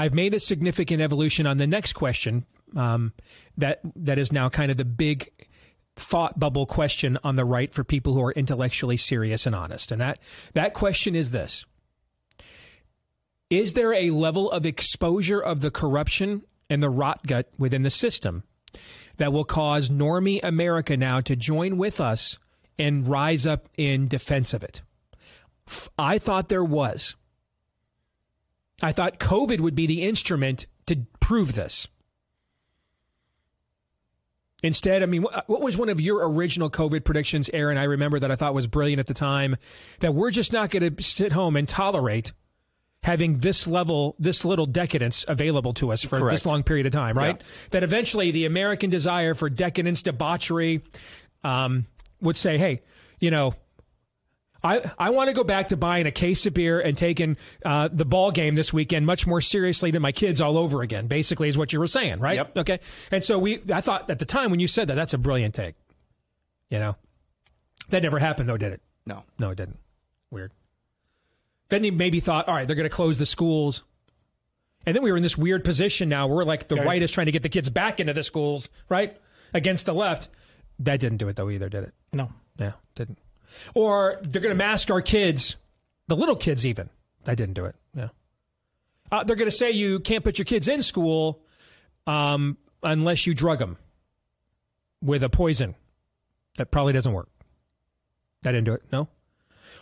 I've made a significant evolution on the next question um, that that is now kind of the big thought bubble question on the right for people who are intellectually serious and honest. And that that question is this. Is there a level of exposure of the corruption and the rot gut within the system that will cause normie America now to join with us and rise up in defense of it? I thought there was. I thought COVID would be the instrument to prove this. Instead, I mean, what was one of your original COVID predictions, Aaron? I remember that I thought was brilliant at the time that we're just not going to sit home and tolerate having this level, this little decadence available to us for Correct. this long period of time, right? Yeah. That eventually the American desire for decadence, debauchery, um, would say, hey, you know, I, I want to go back to buying a case of beer and taking uh, the ball game this weekend much more seriously than my kids all over again. Basically, is what you were saying, right? Yep. Okay. And so we, I thought at the time when you said that, that's a brilliant take. You know, that never happened though, did it? No. No, it didn't. Weird. Then you maybe thought, all right, they're going to close the schools. And then we were in this weird position now where like the right is trying to get the kids back into the schools, right? Against the left. That didn't do it though either, did it? No. Yeah, didn't. Or they're going to mask our kids, the little kids even. I didn't do it. Yeah. Uh, they're going to say you can't put your kids in school um, unless you drug them with a poison. That probably doesn't work. I didn't do it. No.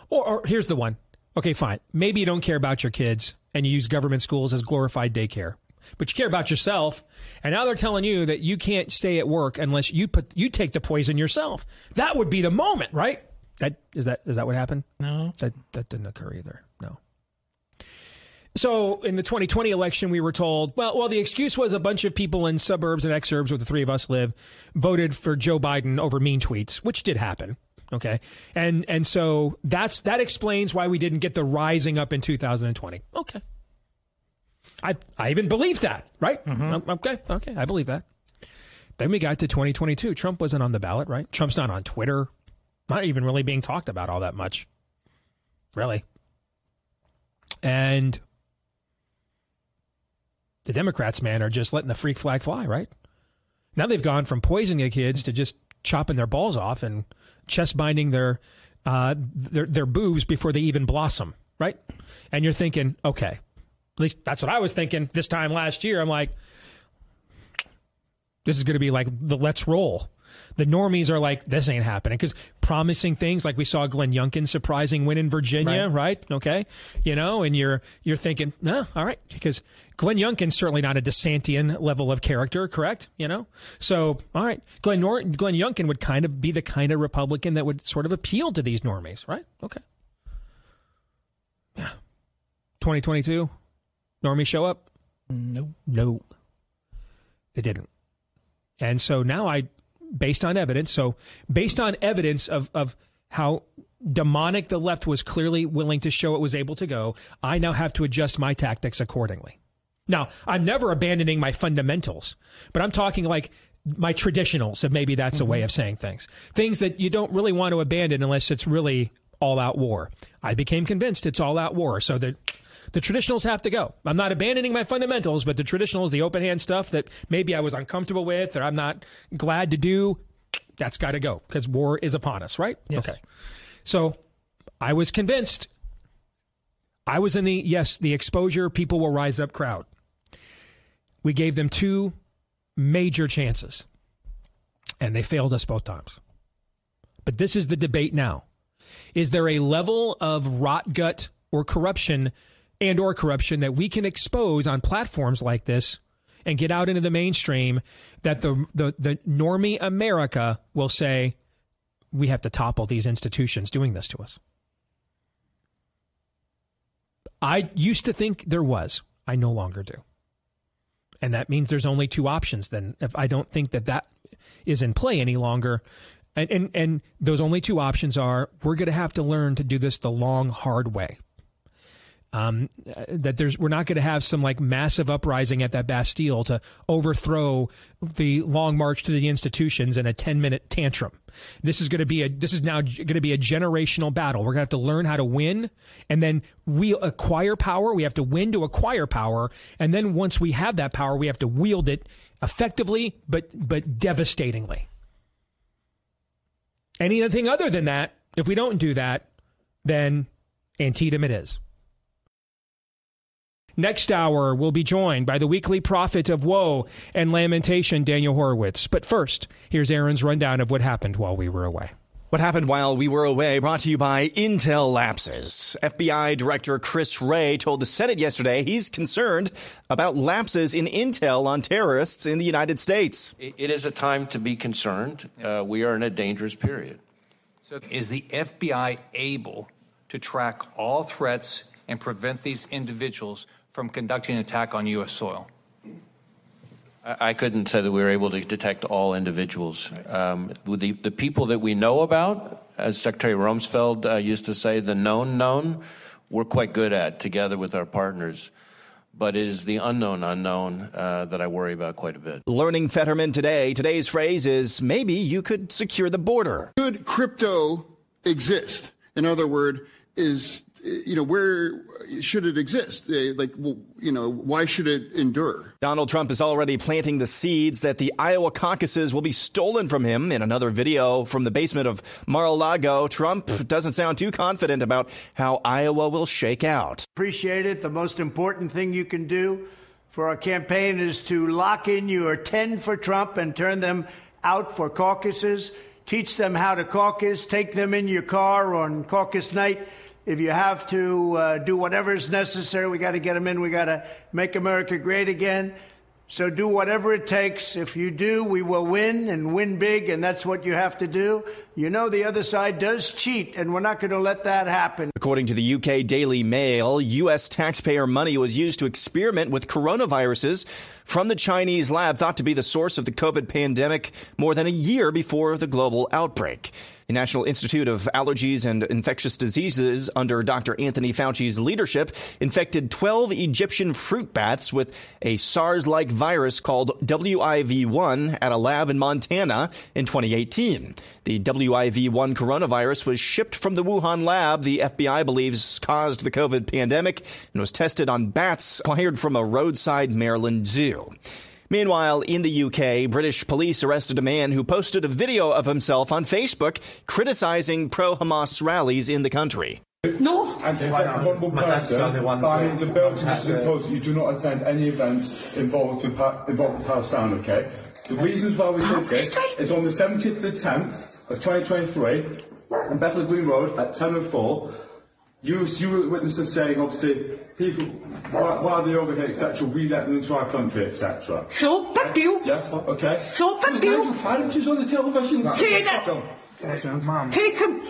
Or, or here's the one. Okay, fine. Maybe you don't care about your kids and you use government schools as glorified daycare but you care about yourself. And now they're telling you that you can't stay at work unless you put you take the poison yourself. That would be the moment, right? That is that is that what happened? No, that that didn't occur either. No. So in the 2020 election, we were told, well, well, the excuse was a bunch of people in suburbs and exurbs where the three of us live voted for Joe Biden over mean tweets, which did happen. Okay, and and so that's that explains why we didn't get the rising up in 2020. Okay, I I even believe that, right? Mm-hmm. Okay, okay, I believe that. Then we got to 2022. Trump wasn't on the ballot, right? Trump's not on Twitter not even really being talked about all that much. Really. And the Democrats, man, are just letting the freak flag fly, right? Now they've gone from poisoning the kids to just chopping their balls off and chest binding their uh, their their boobs before they even blossom, right? And you're thinking, okay, at least that's what I was thinking this time last year. I'm like, this is going to be like the let's roll the normies are like, this ain't happening because promising things like we saw Glenn Youngkin surprising win in Virginia, right? right? Okay, you know, and you're you're thinking, no, all right, because Glenn Youngkin's certainly not a DeSantian level of character, correct? You know, so all right, Glenn Nor- Glenn Youngkin would kind of be the kind of Republican that would sort of appeal to these normies, right? Okay, yeah, 2022, normies show up. No, no, they didn't. And so now I based on evidence. So based on evidence of, of how demonic the left was clearly willing to show it was able to go, I now have to adjust my tactics accordingly. Now, I'm never abandoning my fundamentals, but I'm talking like my traditionals, if maybe that's mm-hmm. a way of saying things. Things that you don't really want to abandon unless it's really all out war. I became convinced it's all out war. So that the traditionals have to go. I'm not abandoning my fundamentals, but the traditionals, the open hand stuff that maybe I was uncomfortable with or I'm not glad to do, that's got to go because war is upon us, right? Yes. Okay. So I was convinced. I was in the, yes, the exposure, people will rise up crowd. We gave them two major chances, and they failed us both times. But this is the debate now. Is there a level of rot gut or corruption and or corruption that we can expose on platforms like this and get out into the mainstream that the the, the normie America will say we have to topple these institutions doing this to us. I used to think there was. I no longer do. And that means there's only two options then. If I don't think that that is in play any longer, and, and, and those only two options are we're going to have to learn to do this the long, hard way Um, that there's we're not going to have some like massive uprising at that Bastille to overthrow the long march to the institutions in a 10 minute tantrum. This is going to be a this is now going to be a generational battle. We're going to have to learn how to win and then we acquire power. We have to win to acquire power and then once we have that power, we have to wield it effectively but but devastatingly. Anything other than that, if we don't do that, then Antietam it is. Next hour, we'll be joined by the weekly prophet of woe and lamentation, Daniel Horowitz. But first, here's Aaron's rundown of what happened while we were away. What happened while we were away brought to you by Intel lapses. FBI Director Chris Wray told the Senate yesterday he's concerned about lapses in Intel on terrorists in the United States. It is a time to be concerned. Uh, we are in a dangerous period. So, is the FBI able to track all threats and prevent these individuals from conducting an attack on U.S. soil? I couldn't say that we were able to detect all individuals. Um, the, the people that we know about, as Secretary Rumsfeld uh, used to say, the known known, we're quite good at together with our partners. But it is the unknown unknown uh, that I worry about quite a bit. Learning Fetterman today. Today's phrase is maybe you could secure the border. Could crypto exist? In other words, is you know, where should it exist? Uh, like, well, you know, why should it endure? Donald Trump is already planting the seeds that the Iowa caucuses will be stolen from him. In another video from the basement of Mar-a-Lago, Trump doesn't sound too confident about how Iowa will shake out. Appreciate it. The most important thing you can do for our campaign is to lock in your 10 for Trump and turn them out for caucuses. Teach them how to caucus. Take them in your car on caucus night if you have to uh, do whatever is necessary, we got to get them in. We got to make America great again. So do whatever it takes. If you do, we will win and win big, and that's what you have to do. You know, the other side does cheat, and we're not going to let that happen. According to the UK Daily Mail, U.S. taxpayer money was used to experiment with coronaviruses from the Chinese lab thought to be the source of the COVID pandemic more than a year before the global outbreak. The National Institute of Allergies and Infectious Diseases, under Dr. Anthony Fauci's leadership, infected 12 Egyptian fruit bats with a SARS like virus called WIV1 at a lab in Montana in 2018. The WIV1 coronavirus was shipped from the Wuhan lab the FBI believes caused the COVID pandemic and was tested on bats acquired from a roadside Maryland zoo. Meanwhile, in the UK, British police arrested a man who posted a video of himself on Facebook criticizing pro Hamas rallies in the country. No. And to protect a vulnerable person by means of bill conditions imposed you do not attend any events involved in, involved Palestine, okay? The reasons why we did this is on the 17th of the 10th of 2023 on Bethnal Green Road at 10.04 you, you were witnesses saying, obviously, people, why are they're over here, etc., we let them into our country, etc. So, big deal. Yeah, okay. So, big deal. Nigel Farage on the television. Saying it. Take him.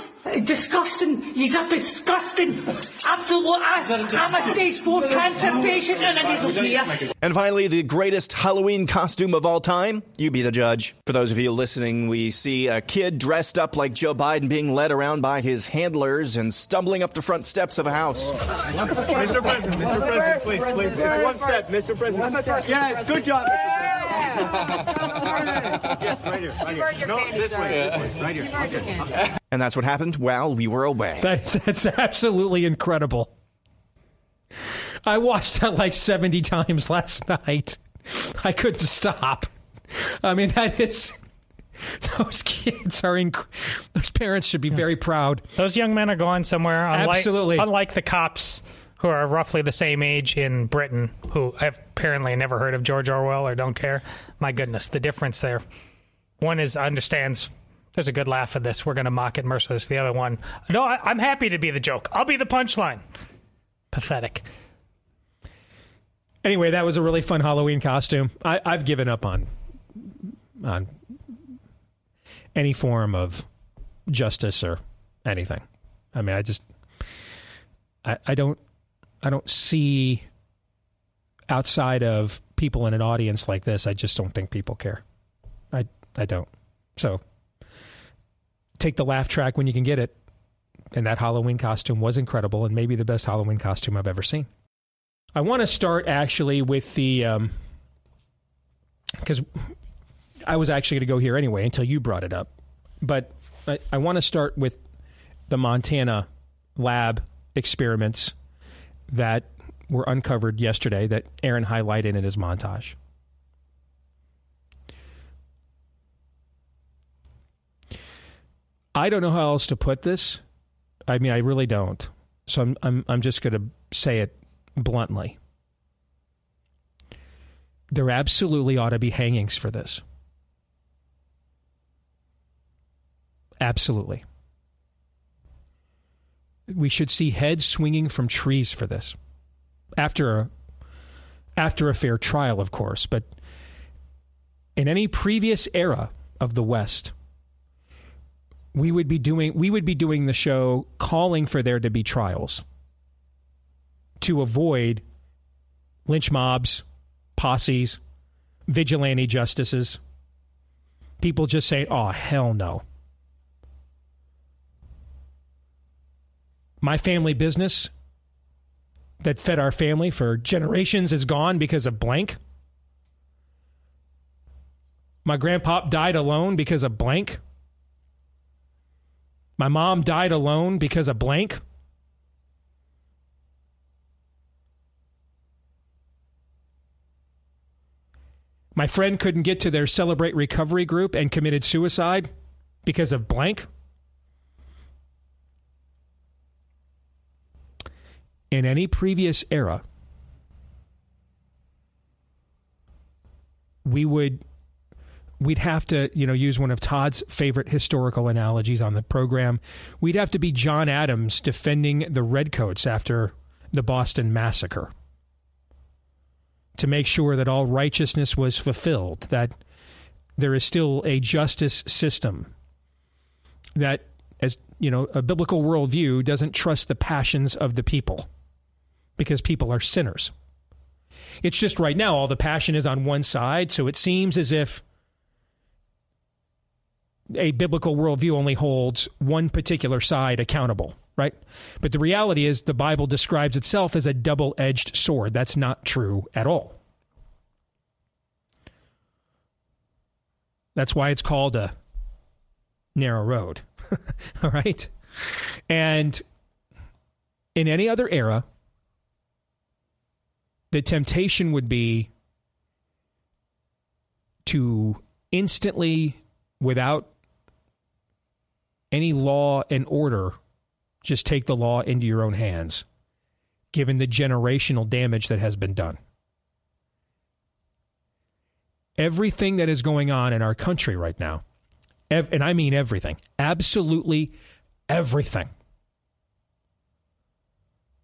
Disgusting. He's a disgusting. Absolute. I'm a stage four cancer patient and I need to hear. And finally, the greatest Halloween costume of all time. You be the judge. For those of you listening, we see a kid dressed up like Joe Biden being led around by his handlers and stumbling up the front steps of a house. Mr. President, Mr. President, please, please. It's one step, Mr. President. Yes, good job, Mr. President. Yes, right here, right here. No, this way, this way, right here. Okay. And that's what happened while we were away. That, that's absolutely incredible. I watched that like 70 times last night. I couldn't stop. I mean, that is. Those kids are inc- those parents should be very proud. Those young men are going somewhere. Unlike, Absolutely. Unlike the cops who are roughly the same age in Britain, who have apparently never heard of George Orwell or don't care. My goodness, the difference there. One is understands there's a good laugh at this. We're going to mock it merciless. The other one, no, I, am happy to be the joke. I'll be the punchline. Pathetic. Anyway, that was a really fun Halloween costume. I, I've given up on on any form of justice or anything. I mean, I just I, I don't I don't see outside of people in an audience like this. I just don't think people care. I I don't. So take the laugh track when you can get it. And that Halloween costume was incredible and maybe the best Halloween costume I've ever seen. I want to start actually with the. Because um, I was actually going to go here anyway until you brought it up. But I, I want to start with the Montana lab experiments that were uncovered yesterday that Aaron highlighted in his montage. I don't know how else to put this. I mean, I really don't. So I'm I'm I'm just going to say it bluntly. There absolutely ought to be hangings for this. Absolutely. We should see heads swinging from trees for this. After a after a fair trial, of course, but in any previous era of the West, we would be doing we would be doing the show calling for there to be trials to avoid lynch mobs, posses, vigilante justices, people just saying, "Oh hell no." My family business that fed our family for generations is gone because of blank. My grandpa died alone because of blank. My mom died alone because of blank. My friend couldn't get to their Celebrate Recovery group and committed suicide because of blank. In any previous era, we would we'd have to, you know, use one of Todd's favorite historical analogies on the program. We'd have to be John Adams defending the Redcoats after the Boston Massacre to make sure that all righteousness was fulfilled, that there is still a justice system, that, as you know, a biblical worldview doesn't trust the passions of the people because people are sinners. It's just right now all the passion is on one side, so it seems as if a biblical worldview only holds one particular side accountable, right? But the reality is the Bible describes itself as a double edged sword. That's not true at all. That's why it's called a narrow road. all right? And in any other era, the temptation would be to instantly, without any law and order just take the law into your own hands, given the generational damage that has been done. Everything that is going on in our country right now, ev- and I mean everything, absolutely everything.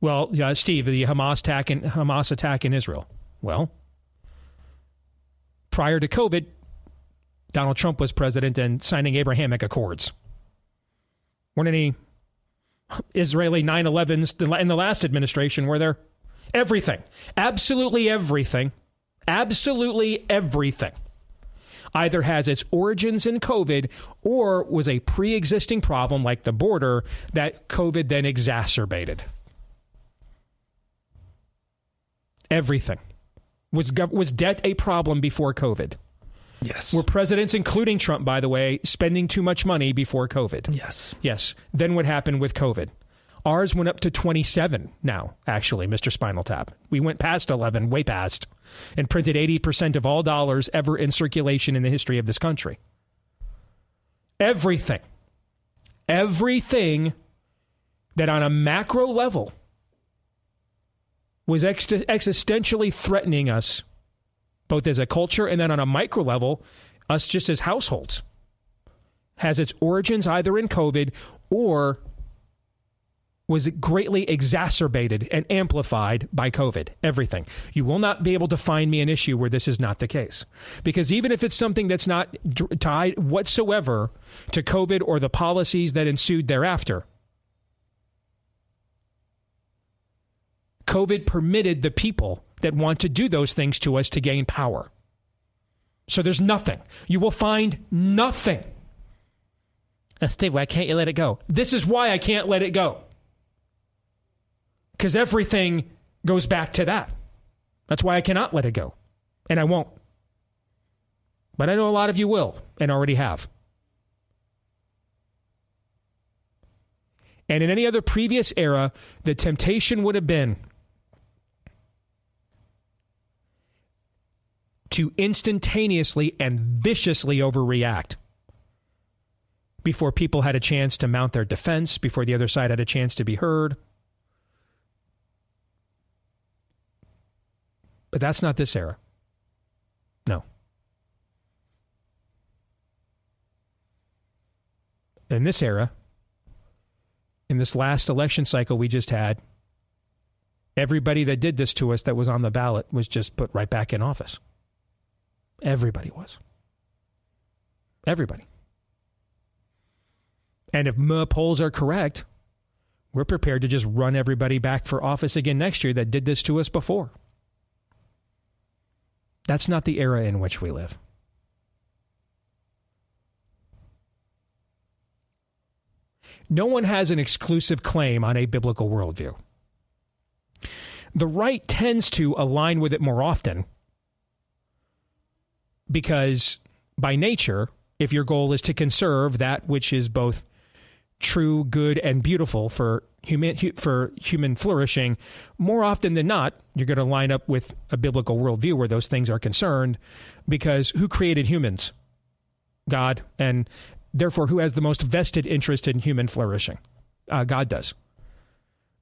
Well, yeah, Steve, the Hamas attack in, Hamas attack in Israel. Well, prior to COVID, Donald Trump was president and signing Abrahamic Accords weren't any Israeli 9 11s in the last administration, were there? Everything. Absolutely everything. Absolutely everything. Either has its origins in COVID or was a pre existing problem like the border that COVID then exacerbated. Everything. Was, was debt a problem before COVID? Yes. Were presidents, including Trump, by the way, spending too much money before COVID? Yes. Yes. Then what happened with COVID? Ours went up to 27 now, actually, Mr. Spinal Tap. We went past 11, way past, and printed 80% of all dollars ever in circulation in the history of this country. Everything, everything that on a macro level was ex- existentially threatening us both as a culture and then on a micro level, us just as households, has its origins either in COVID or was greatly exacerbated and amplified by COVID. Everything. You will not be able to find me an issue where this is not the case. Because even if it's something that's not tied whatsoever to COVID or the policies that ensued thereafter, COVID permitted the people that want to do those things to us to gain power. So there's nothing. You will find nothing Uh, Steve, why can't you let it go? This is why I can't let it go. Because everything goes back to that. That's why I cannot let it go. And I won't. But I know a lot of you will and already have. And in any other previous era, the temptation would have been to instantaneously and viciously overreact before people had a chance to mount their defense, before the other side had a chance to be heard. But that's not this era. No. In this era, in this last election cycle we just had, everybody that did this to us that was on the ballot was just put right back in office. Everybody was. Everybody. And if my polls are correct, we're prepared to just run everybody back for office again next year that did this to us before. That's not the era in which we live. No one has an exclusive claim on a biblical worldview. The right tends to align with it more often because, by nature, if your goal is to conserve that which is both true, good, and beautiful for human for human flourishing, more often than not, you're going to line up with a biblical worldview where those things are concerned. Because who created humans? God, and therefore, who has the most vested interest in human flourishing? Uh, God does.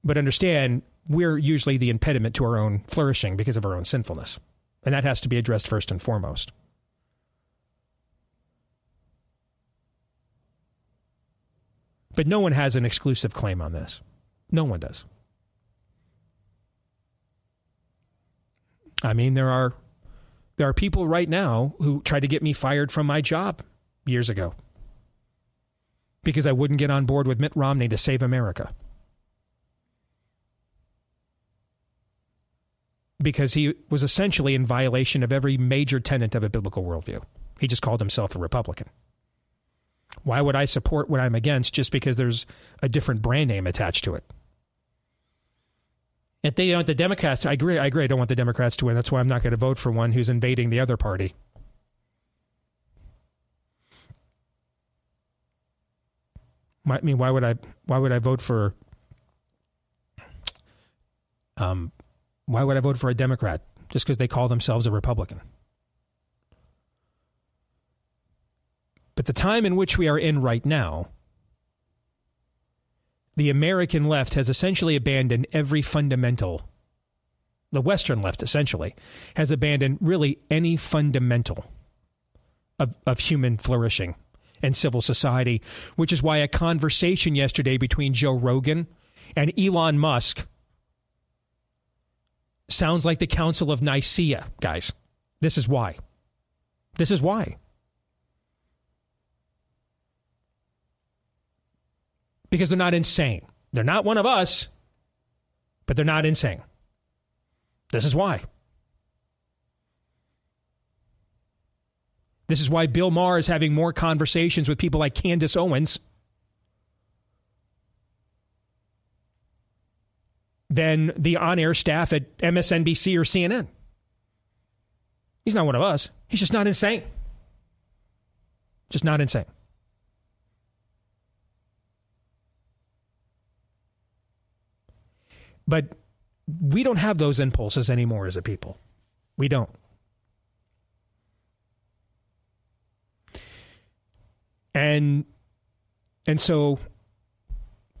But understand, we're usually the impediment to our own flourishing because of our own sinfulness. And that has to be addressed first and foremost. But no one has an exclusive claim on this. No one does. I mean, there are there are people right now who tried to get me fired from my job years ago because I wouldn't get on board with Mitt Romney to save America. Because he was essentially in violation of every major tenet of a biblical worldview. He just called himself a Republican. Why would I support what I'm against just because there's a different brand name attached to it? If they want the Democrats, I agree. I agree. I don't want the Democrats to win. That's why I'm not going to vote for one who's invading the other party. I mean, why would I? Why would I vote for? Um, why would I vote for a Democrat just because they call themselves a Republican? But the time in which we are in right now, the American left has essentially abandoned every fundamental. The Western left, essentially, has abandoned really any fundamental of, of human flourishing and civil society, which is why a conversation yesterday between Joe Rogan and Elon Musk sounds like the Council of Nicaea, guys. This is why. This is why. Because they're not insane. They're not one of us, but they're not insane. This is why. This is why Bill Maher is having more conversations with people like Candace Owens than the on air staff at MSNBC or CNN. He's not one of us. He's just not insane. Just not insane. But we don't have those impulses anymore as a people. We don't. And and so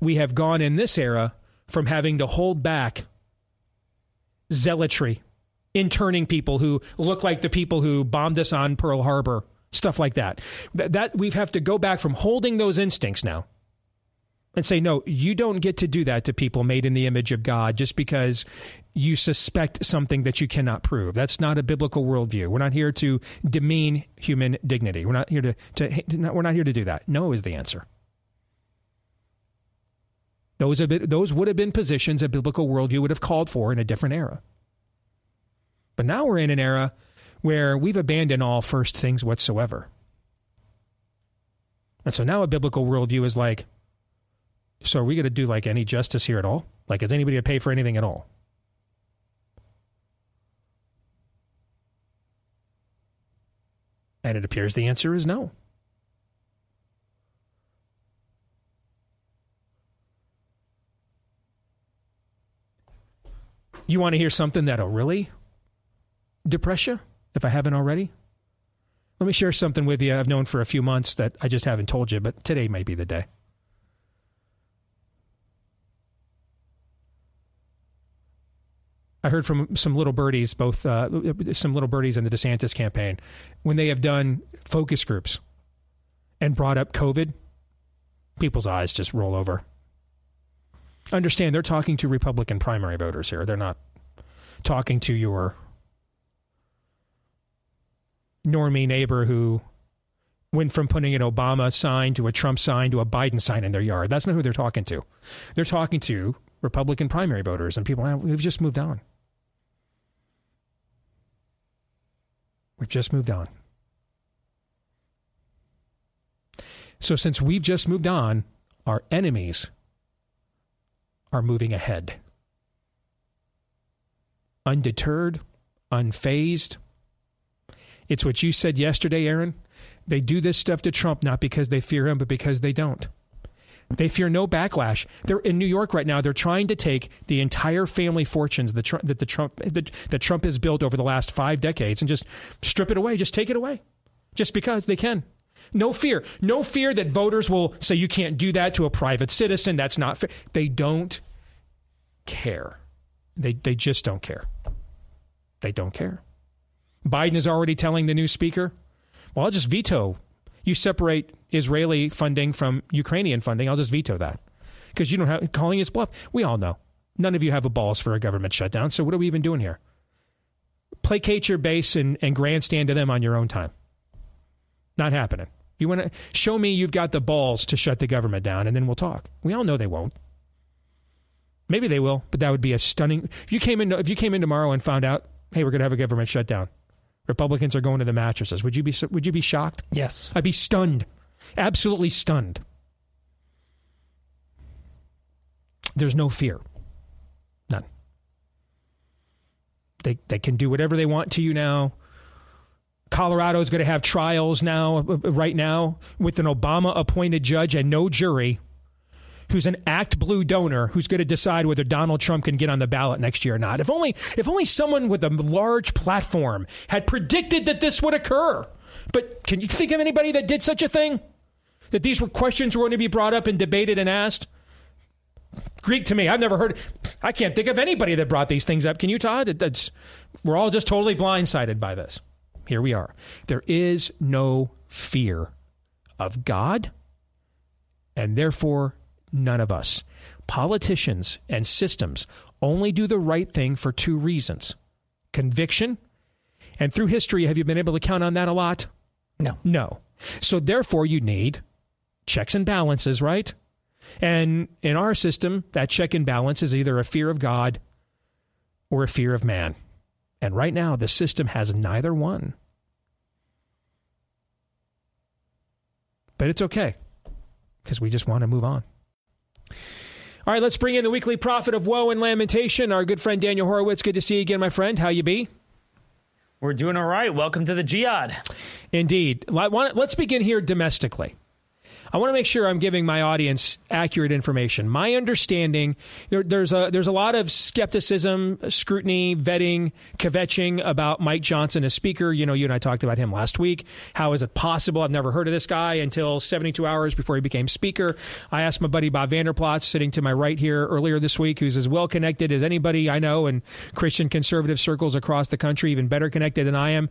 we have gone in this era from having to hold back zealotry, interning people who look like the people who bombed us on Pearl Harbor, stuff like that. That, we have to go back from holding those instincts now and say, no, you don't get to do that to people made in the image of God just because you suspect something that you cannot prove. That's not a biblical worldview. We're not here to demean human dignity. We're not here to, to we're not here to do that. No is the answer. Those, have been, those would have been positions a biblical worldview would have called for in a different era. But now we're in an era where we've abandoned all first things whatsoever. And so now a biblical worldview is like, so are we going to do like any justice here at all? Like, is anybody going to pay for anything at all? And it appears the answer is no. You want to hear something that'll really depress you, if I haven't already? Let me share something with you I've known for a few months that I just haven't told you, but today might be the day. I heard from some little birdies, both uh, some little birdies in the DeSantis campaign, when they have done focus groups and brought up COVID, people's eyes just roll over. Understand, they're talking to Republican primary voters here. They're not talking to your normie neighbor who went from putting an Obama sign to a Trump sign to a Biden sign in their yard. That's not who they're talking to. They're talking to Republican primary voters and people. We've just moved on. We've just moved on. So, since we've just moved on, our enemies are moving ahead. Undeterred, unfazed. It's what you said yesterday, Aaron. They do this stuff to Trump not because they fear him, but because they don't. They fear no backlash. They're in New York right now. They're trying to take the entire family fortunes that, that the Trump that, that Trump has built over the last five decades and just strip it away. Just take it away, just because they can. No fear. No fear that voters will say you can't do that to a private citizen. That's not fair. They don't care. They they just don't care. They don't care. Biden is already telling the new speaker, "Well, I'll just veto you separate Israeli funding from Ukrainian funding, I'll just veto that. Because you don't have calling his bluff. We all know. None of you have a balls for a government shutdown. So what are we even doing here? Placate your base and, and grandstand to them on your own time. Not happening. You want to show me you've got the balls to shut the government down, and then we'll talk. We all know they won't. Maybe they will, but that would be a stunning. If you came in, if you came in tomorrow and found out, hey, we're going to have a government shutdown, Republicans are going to the mattresses. Would you be would you be shocked? Yes. I'd be stunned. Absolutely stunned. There's no fear. None. They they can do whatever they want to you now. Colorado is going to have trials now uh, right now with an Obama appointed judge and no jury who's an act blue donor who's going to decide whether Donald Trump can get on the ballot next year or not. If only if only someone with a large platform had predicted that this would occur. But can you think of anybody that did such a thing? That these were questions were going to be brought up and debated and asked? Greek to me. I've never heard. I can't think of anybody that brought these things up. Can you, Todd? It, we're all just totally blindsided by this. Here we are. There is no fear of God, and therefore None of us. Politicians and systems only do the right thing for two reasons conviction. And through history, have you been able to count on that a lot? No. No. So therefore, you need checks and balances, right? And in our system, that check and balance is either a fear of God or a fear of man. And right now, the system has neither one. But it's okay because we just want to move on. All right, let's bring in the weekly prophet of woe and lamentation, our good friend Daniel Horowitz. Good to see you again, my friend. How you be? We're doing all right. Welcome to the Jihad. Indeed. Let's begin here domestically. I want to make sure I'm giving my audience accurate information. My understanding, there, there's a there's a lot of skepticism, scrutiny, vetting, kvetching about Mike Johnson as speaker. You know, you and I talked about him last week. How is it possible? I've never heard of this guy until 72 hours before he became speaker. I asked my buddy Bob Vander Plaats, sitting to my right here earlier this week, who's as well connected as anybody I know in Christian conservative circles across the country, even better connected than I am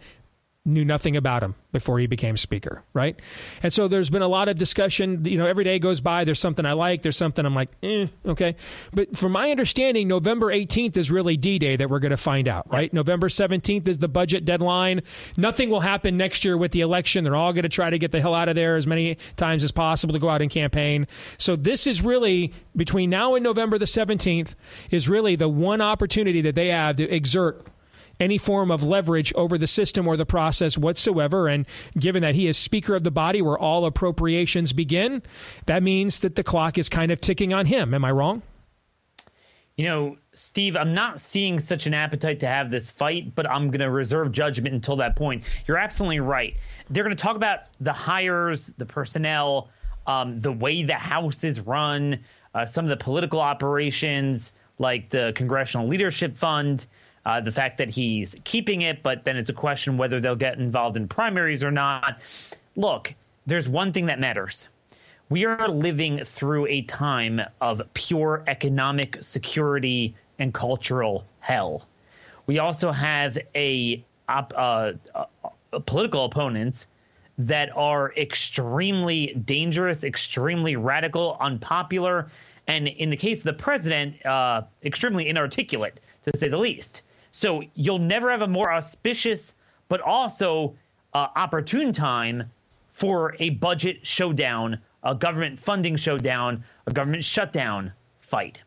knew nothing about him before he became speaker, right? And so there's been a lot of discussion. You know, every day goes by, there's something I like, there's something I'm like, eh, okay. But from my understanding, November 18th is really D Day that we're going to find out, right? November 17th is the budget deadline. Nothing will happen next year with the election. They're all going to try to get the hell out of there as many times as possible to go out and campaign. So this is really, between now and November the 17th, is really the one opportunity that they have to exert any form of leverage over the system or the process whatsoever. And given that he is Speaker of the body where all appropriations begin, that means that the clock is kind of ticking on him. Am I wrong? You know, Steve, I'm not seeing such an appetite to have this fight, but I'm going to reserve judgment until that point. You're absolutely right. They're going to talk about the hires, the personnel, um, the way the House is run, uh, some of the political operations, like the Congressional Leadership Fund, uh, the fact that he's keeping it, but then it's a question whether they'll get involved in primaries or not. Look, there's one thing that matters we are living through a time of pure economic security and cultural hell. We also have a, uh, uh, political opponents that are extremely dangerous, extremely radical, unpopular, and in the case of the president, uh, extremely inarticulate, to say the least. So you'll never have a more auspicious, but also uh, opportune time for a budget showdown a government funding showdown, a government shutdown fight.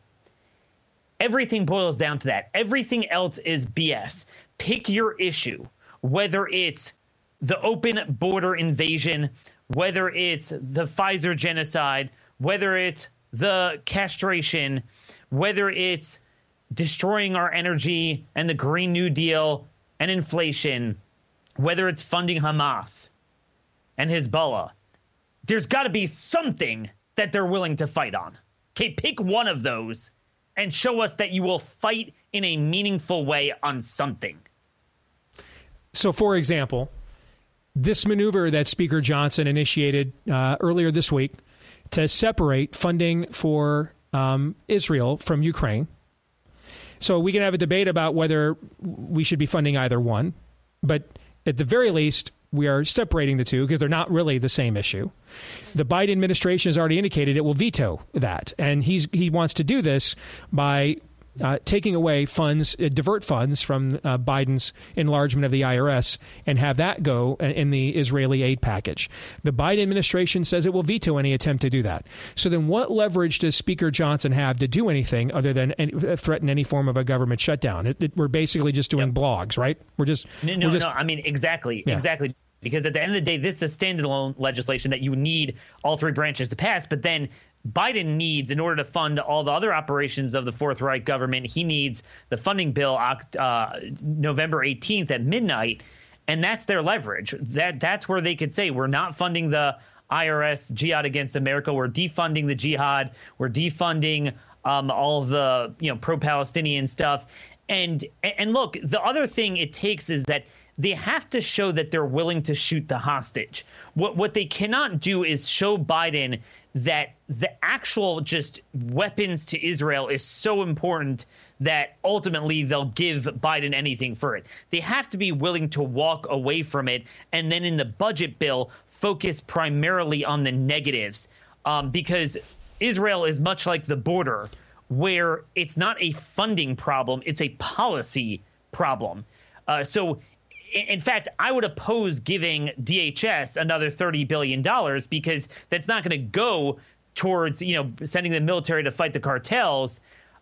Everything boils down to that. Everything else is BS. Pick your issue, whether it's the open border invasion, whether it's the Pfizer genocide, whether it's the castration, whether it's destroying our energy and the Green New Deal and inflation, whether it's funding Hamas and Hezbollah, there's got to be something that they're willing to fight on. Okay, pick one of those and show us that you will fight in a meaningful way on something. So, for example, this maneuver that Speaker Johnson initiated uh, earlier this week to separate funding for um, Israel from Ukraine. So, we can have a debate about whether we should be funding either one, but at the very least, we are separating the two because they're not really the same issue. The Biden administration has already indicated it will veto that, and he's he wants to do this by uh, taking away funds, uh, divert funds from uh, Biden's enlargement of the IRS and have that go in the Israeli aid package. The Biden administration says it will veto any attempt to do that. So then, what leverage does Speaker Johnson have to do anything other than any, uh, threaten any form of a government shutdown? It, it, we're basically just doing yep. blogs, right? We're just no, no, just, no. I mean, exactly, yeah. exactly because at the end of the day, this is standalone legislation that you need all three branches to pass. But then Biden needs, in order to fund all the other operations of the Fourth Reich government, he needs the funding bill uh, November 18th at midnight, and that's their leverage. That that's where they could say we're not funding the IRS jihad against America. We're defunding the jihad. We're defunding um, all of the you know pro-Palestinian stuff. And and look, the other thing it takes is that they have to show that they're willing to shoot the hostage. What what they cannot do is show Biden that the actual just weapons to Israel is so important that ultimately they'll give Biden anything for it. They have to be willing to walk away from it and then in the budget bill focus primarily on the negatives um, because Israel is much like the border where it's not a funding problem, it's a policy problem. Uh, so in fact, I would oppose giving DHS another $30 billion because that's not going to go towards, you know, sending the military to fight the cartels.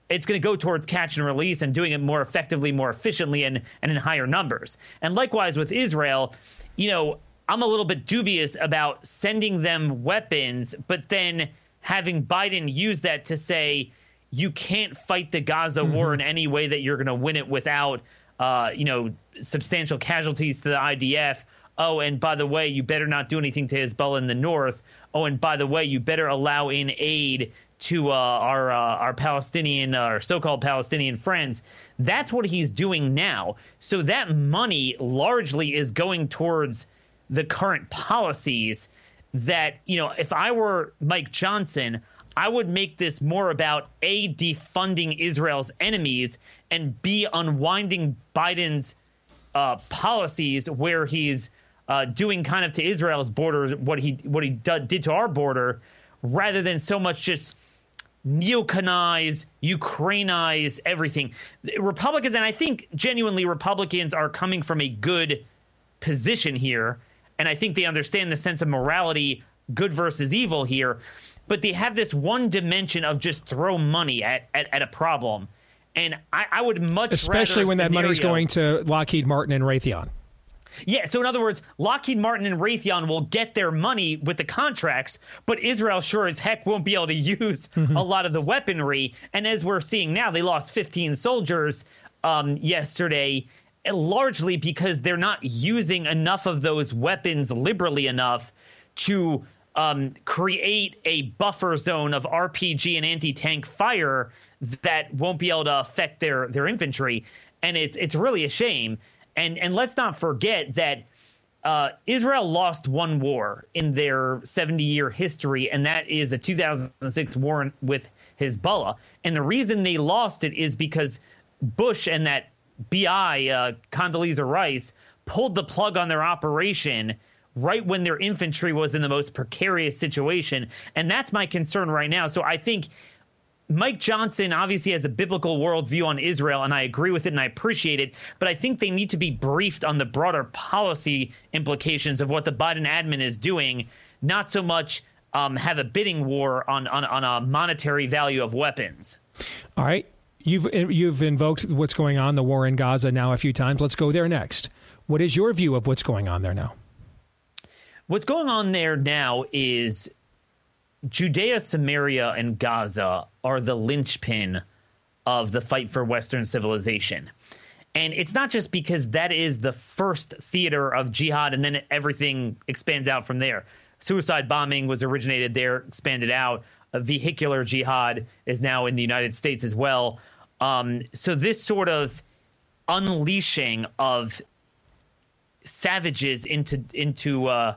It's going to go towards catch and release and doing it more effectively, more efficiently, and, and in higher numbers. And likewise with Israel, you know, I'm a little bit dubious about sending them weapons, but then having Biden use that to say, you can't fight the Gaza mm-hmm. war in any way that you're going to win it without uh, you know, substantial casualties to the IDF. Oh, and by the way, you better not do anything to Hezbollah in the north. Oh, and by the way, you better allow in aid to uh, our uh, our Palestinian, our so-called Palestinian friends. That's what he's doing now. So that money largely is going towards the current policies. That you know, if I were Mike Johnson, I would make this more about A, defunding Israel's enemies, and B, unwinding Biden's uh, policies where he's uh, doing kind of to Israel's borders what he what he did to our border, rather than so much just neoconize, Ukrainize everything. Republicans, and I think genuinely Republicans are coming from a good position here, and I think they understand the sense of morality, good versus evil here but they have this one dimension of just throw money at, at, at a problem. And I, I would much especially when that money's going to Lockheed Martin and Raytheon. Yeah, so in other words, Lockheed Martin and Raytheon will get their money with the contracts, but Israel sure as heck won't be able to use mm-hmm. a lot of the weaponry. And as we're seeing now, they lost 15 soldiers um, yesterday, largely because they're not using enough of those weapons liberally enough to um, create a buffer zone of RPG and anti tank fire that won't be able to affect their their infantry. And it's it's really a shame. And and let's not forget that uh, Israel lost one war in their 70 year history, and that is a 2006 war with Hezbollah. And the reason they lost it is because Bush and that BI, uh, Condoleezza Rice, pulled the plug on their operation right when their infantry was in the most precarious situation. And that's my concern right now. So I think Mike Johnson obviously has a biblical worldview on Israel, and I agree with it and I appreciate it. But I think they need to be briefed on the broader policy implications of what the Biden admin is doing, not so much um, have a bidding war on, on, on a monetary value of weapons. All right. You've you've invoked what's going on, the war in Gaza now a few times. Let's go there next. What is your view of what's going on there now? What's going on there now is Judea, Samaria, and Gaza are the linchpin of the fight for Western civilization. And it's not just because that is the first theater of jihad and then everything expands out from there. Suicide bombing was originated there, expanded out. A vehicular jihad is now in the United States as well. Um, so this sort of unleashing of savages into into uh,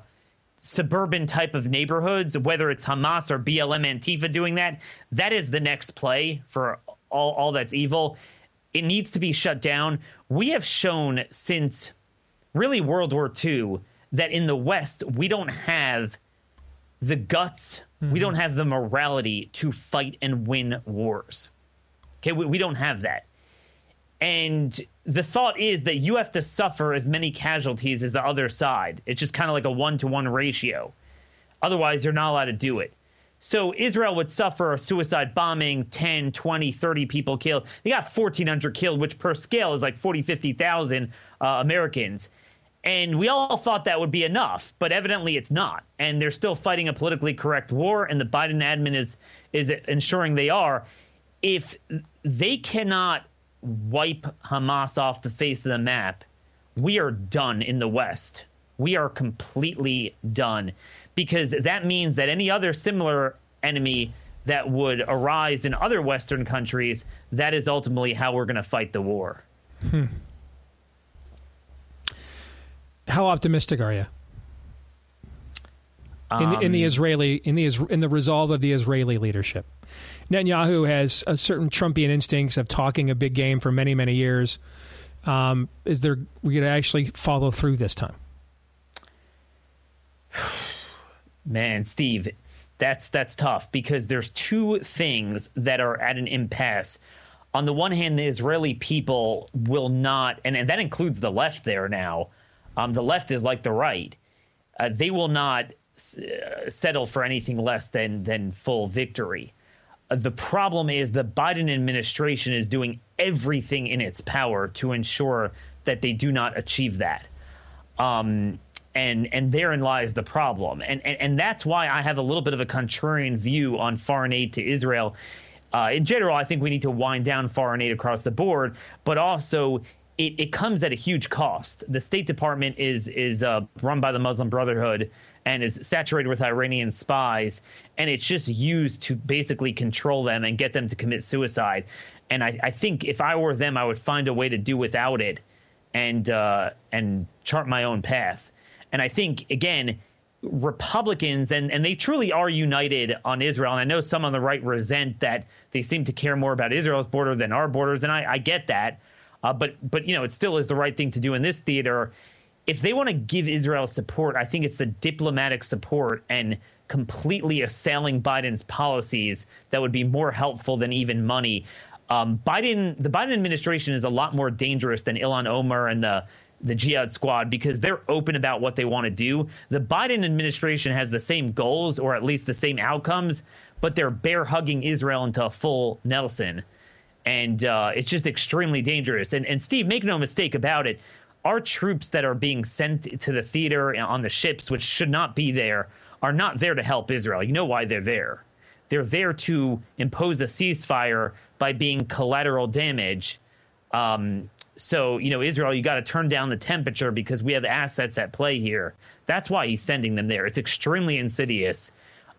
suburban type of neighborhoods, whether it's Hamas or BLM Antifa doing that, that is the next play for all, all that's evil. It needs to be shut down. We have shown since really World War II that in the West, we don't have the guts, mm-hmm. we don't have the morality to fight and win wars. Okay, we, we don't have that. And the thought is that you have to suffer as many casualties as the other side. It's just kind of like a one to one ratio. Otherwise, you're not allowed to do it. So Israel would suffer a suicide bombing, 10, 20, 30 people killed. They got 1,400 killed, which per scale is like 40, 50,000 uh, Americans. And we all thought that would be enough, but evidently it's not. And they're still fighting a politically correct war, and the Biden admin is is ensuring they are. If they cannot wipe Hamas off the face of the map, we are done in the West. We are completely done because that means that any other similar enemy that would arise in other Western countries, that is ultimately how we're going to fight the war. Hmm. How optimistic are you? In the, in the um, Israeli in the in the resolve of the Israeli leadership. Netanyahu has a certain Trumpian instincts of talking a big game for many, many years. Um, is there we going to actually follow through this time? Man, Steve, that's that's tough because there's two things that are at an impasse. On the one hand, the Israeli people will not, and, and that includes the left there now. Um, the left is like the right. Uh, they will not s- uh, settle for anything less than than full victory. The problem is the Biden administration is doing everything in its power to ensure that they do not achieve that. Um, and and therein lies the problem. And, and and that's why I have a little bit of a contrarian view on foreign aid to Israel. Uh, in general, I think we need to wind down foreign aid across the board, but also it, it comes at a huge cost. The State Department is is uh, run by the Muslim Brotherhood and is saturated with Iranian spies, and it's just used to basically control them and get them to commit suicide. And I, I think if I were them, I would find a way to do without it, and uh, and chart my own path. And I think again, Republicans and and they truly are united on Israel. And I know some on the right resent that they seem to care more about Israel's border than our borders, and I, I get that. Uh, but but you know, it still is the right thing to do in this theater. If they want to give Israel support, I think it's the diplomatic support and completely assailing Biden's policies that would be more helpful than even money. Um, Biden, the Biden administration is a lot more dangerous than Ilhan Omar and the the Jihad Squad because they're open about what they want to do. The Biden administration has the same goals or at least the same outcomes, but they're bear hugging Israel into a full Nelson and uh, it's just extremely dangerous. And and Steve, make no mistake about it, our troops that are being sent to the theater on the ships, which should not be there, are not there to help Israel. You know why they're there? They're there to impose a ceasefire by being collateral damage. Um, so, you know, Israel, you got to turn down the temperature because we have assets at play here. That's why he's sending them there. It's extremely insidious.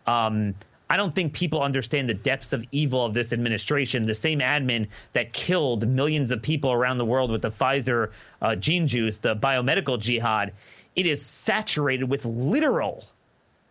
Um, I don't think people understand the depths of evil of this administration. The same admin that killed millions of people around the world with the Pfizer uh, gene juice, the biomedical jihad, it is saturated with literal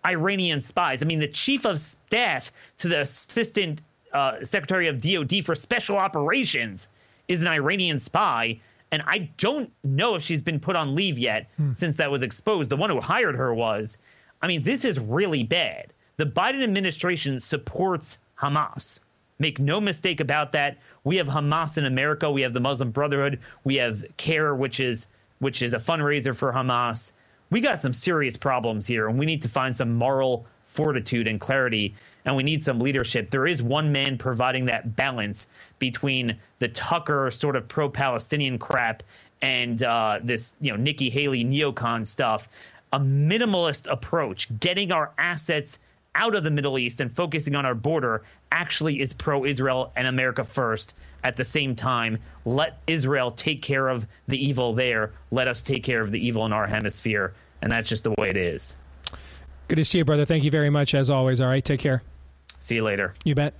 Iranian spies. I mean, the chief of staff to the assistant uh, secretary of DOD for special operations is an Iranian spy. And I don't know if she's been put on leave yet hmm. since that was exposed. The one who hired her was. I mean, this is really bad. The Biden administration supports Hamas. Make no mistake about that. We have Hamas in America. We have the Muslim Brotherhood. We have CAIR, which is which is a fundraiser for Hamas. We got some serious problems here, and we need to find some moral fortitude and clarity, and we need some leadership. There is one man providing that balance between the Tucker sort of pro-Palestinian crap and uh, this, you know, Nikki Haley neocon stuff. A minimalist approach, getting our assets out of the Middle East and focusing on our border actually is pro Israel and America first. At the same time, let Israel take care of the evil there. Let us take care of the evil in our hemisphere. And that's just the way it is. Good to see you, brother. Thank you very much, as always. All right, take care. See you later. You bet.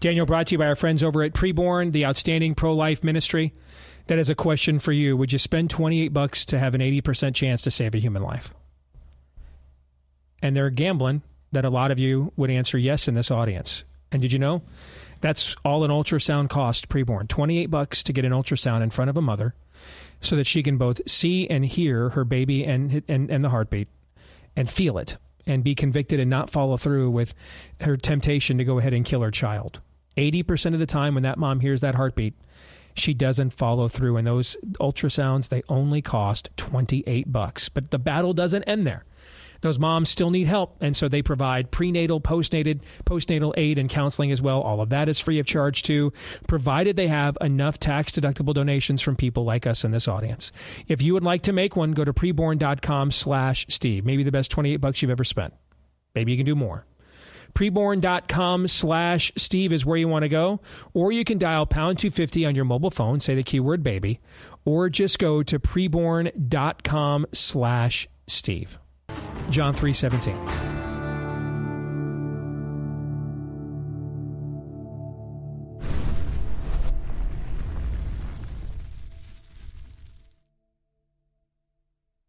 Daniel, brought to you by our friends over at Preborn, the outstanding pro life ministry. That is a question for you. Would you spend 28 bucks to have an 80% chance to save a human life? And they're gambling that a lot of you would answer yes in this audience. And did you know? That's all an ultrasound cost preborn. 28 bucks to get an ultrasound in front of a mother so that she can both see and hear her baby and and, and the heartbeat and feel it and be convicted and not follow through with her temptation to go ahead and kill her child. 80% of the time when that mom hears that heartbeat, she doesn't follow through and those ultrasounds they only cost 28 bucks. But the battle doesn't end there those moms still need help, and so they provide prenatal, postnatal, postnatal aid and counseling as well. All of that is free of charge too, provided they have enough tax deductible donations from people like us in this audience. If you would like to make one, go to preborn.com slash Steve. Maybe the best 28 bucks you've ever spent. Maybe you can do more. Preborn.com slash Steve is where you want to go. Or you can dial pound 250 on your mobile phone, say the keyword baby, or just go to preborn.com slash Steve. John 3:17.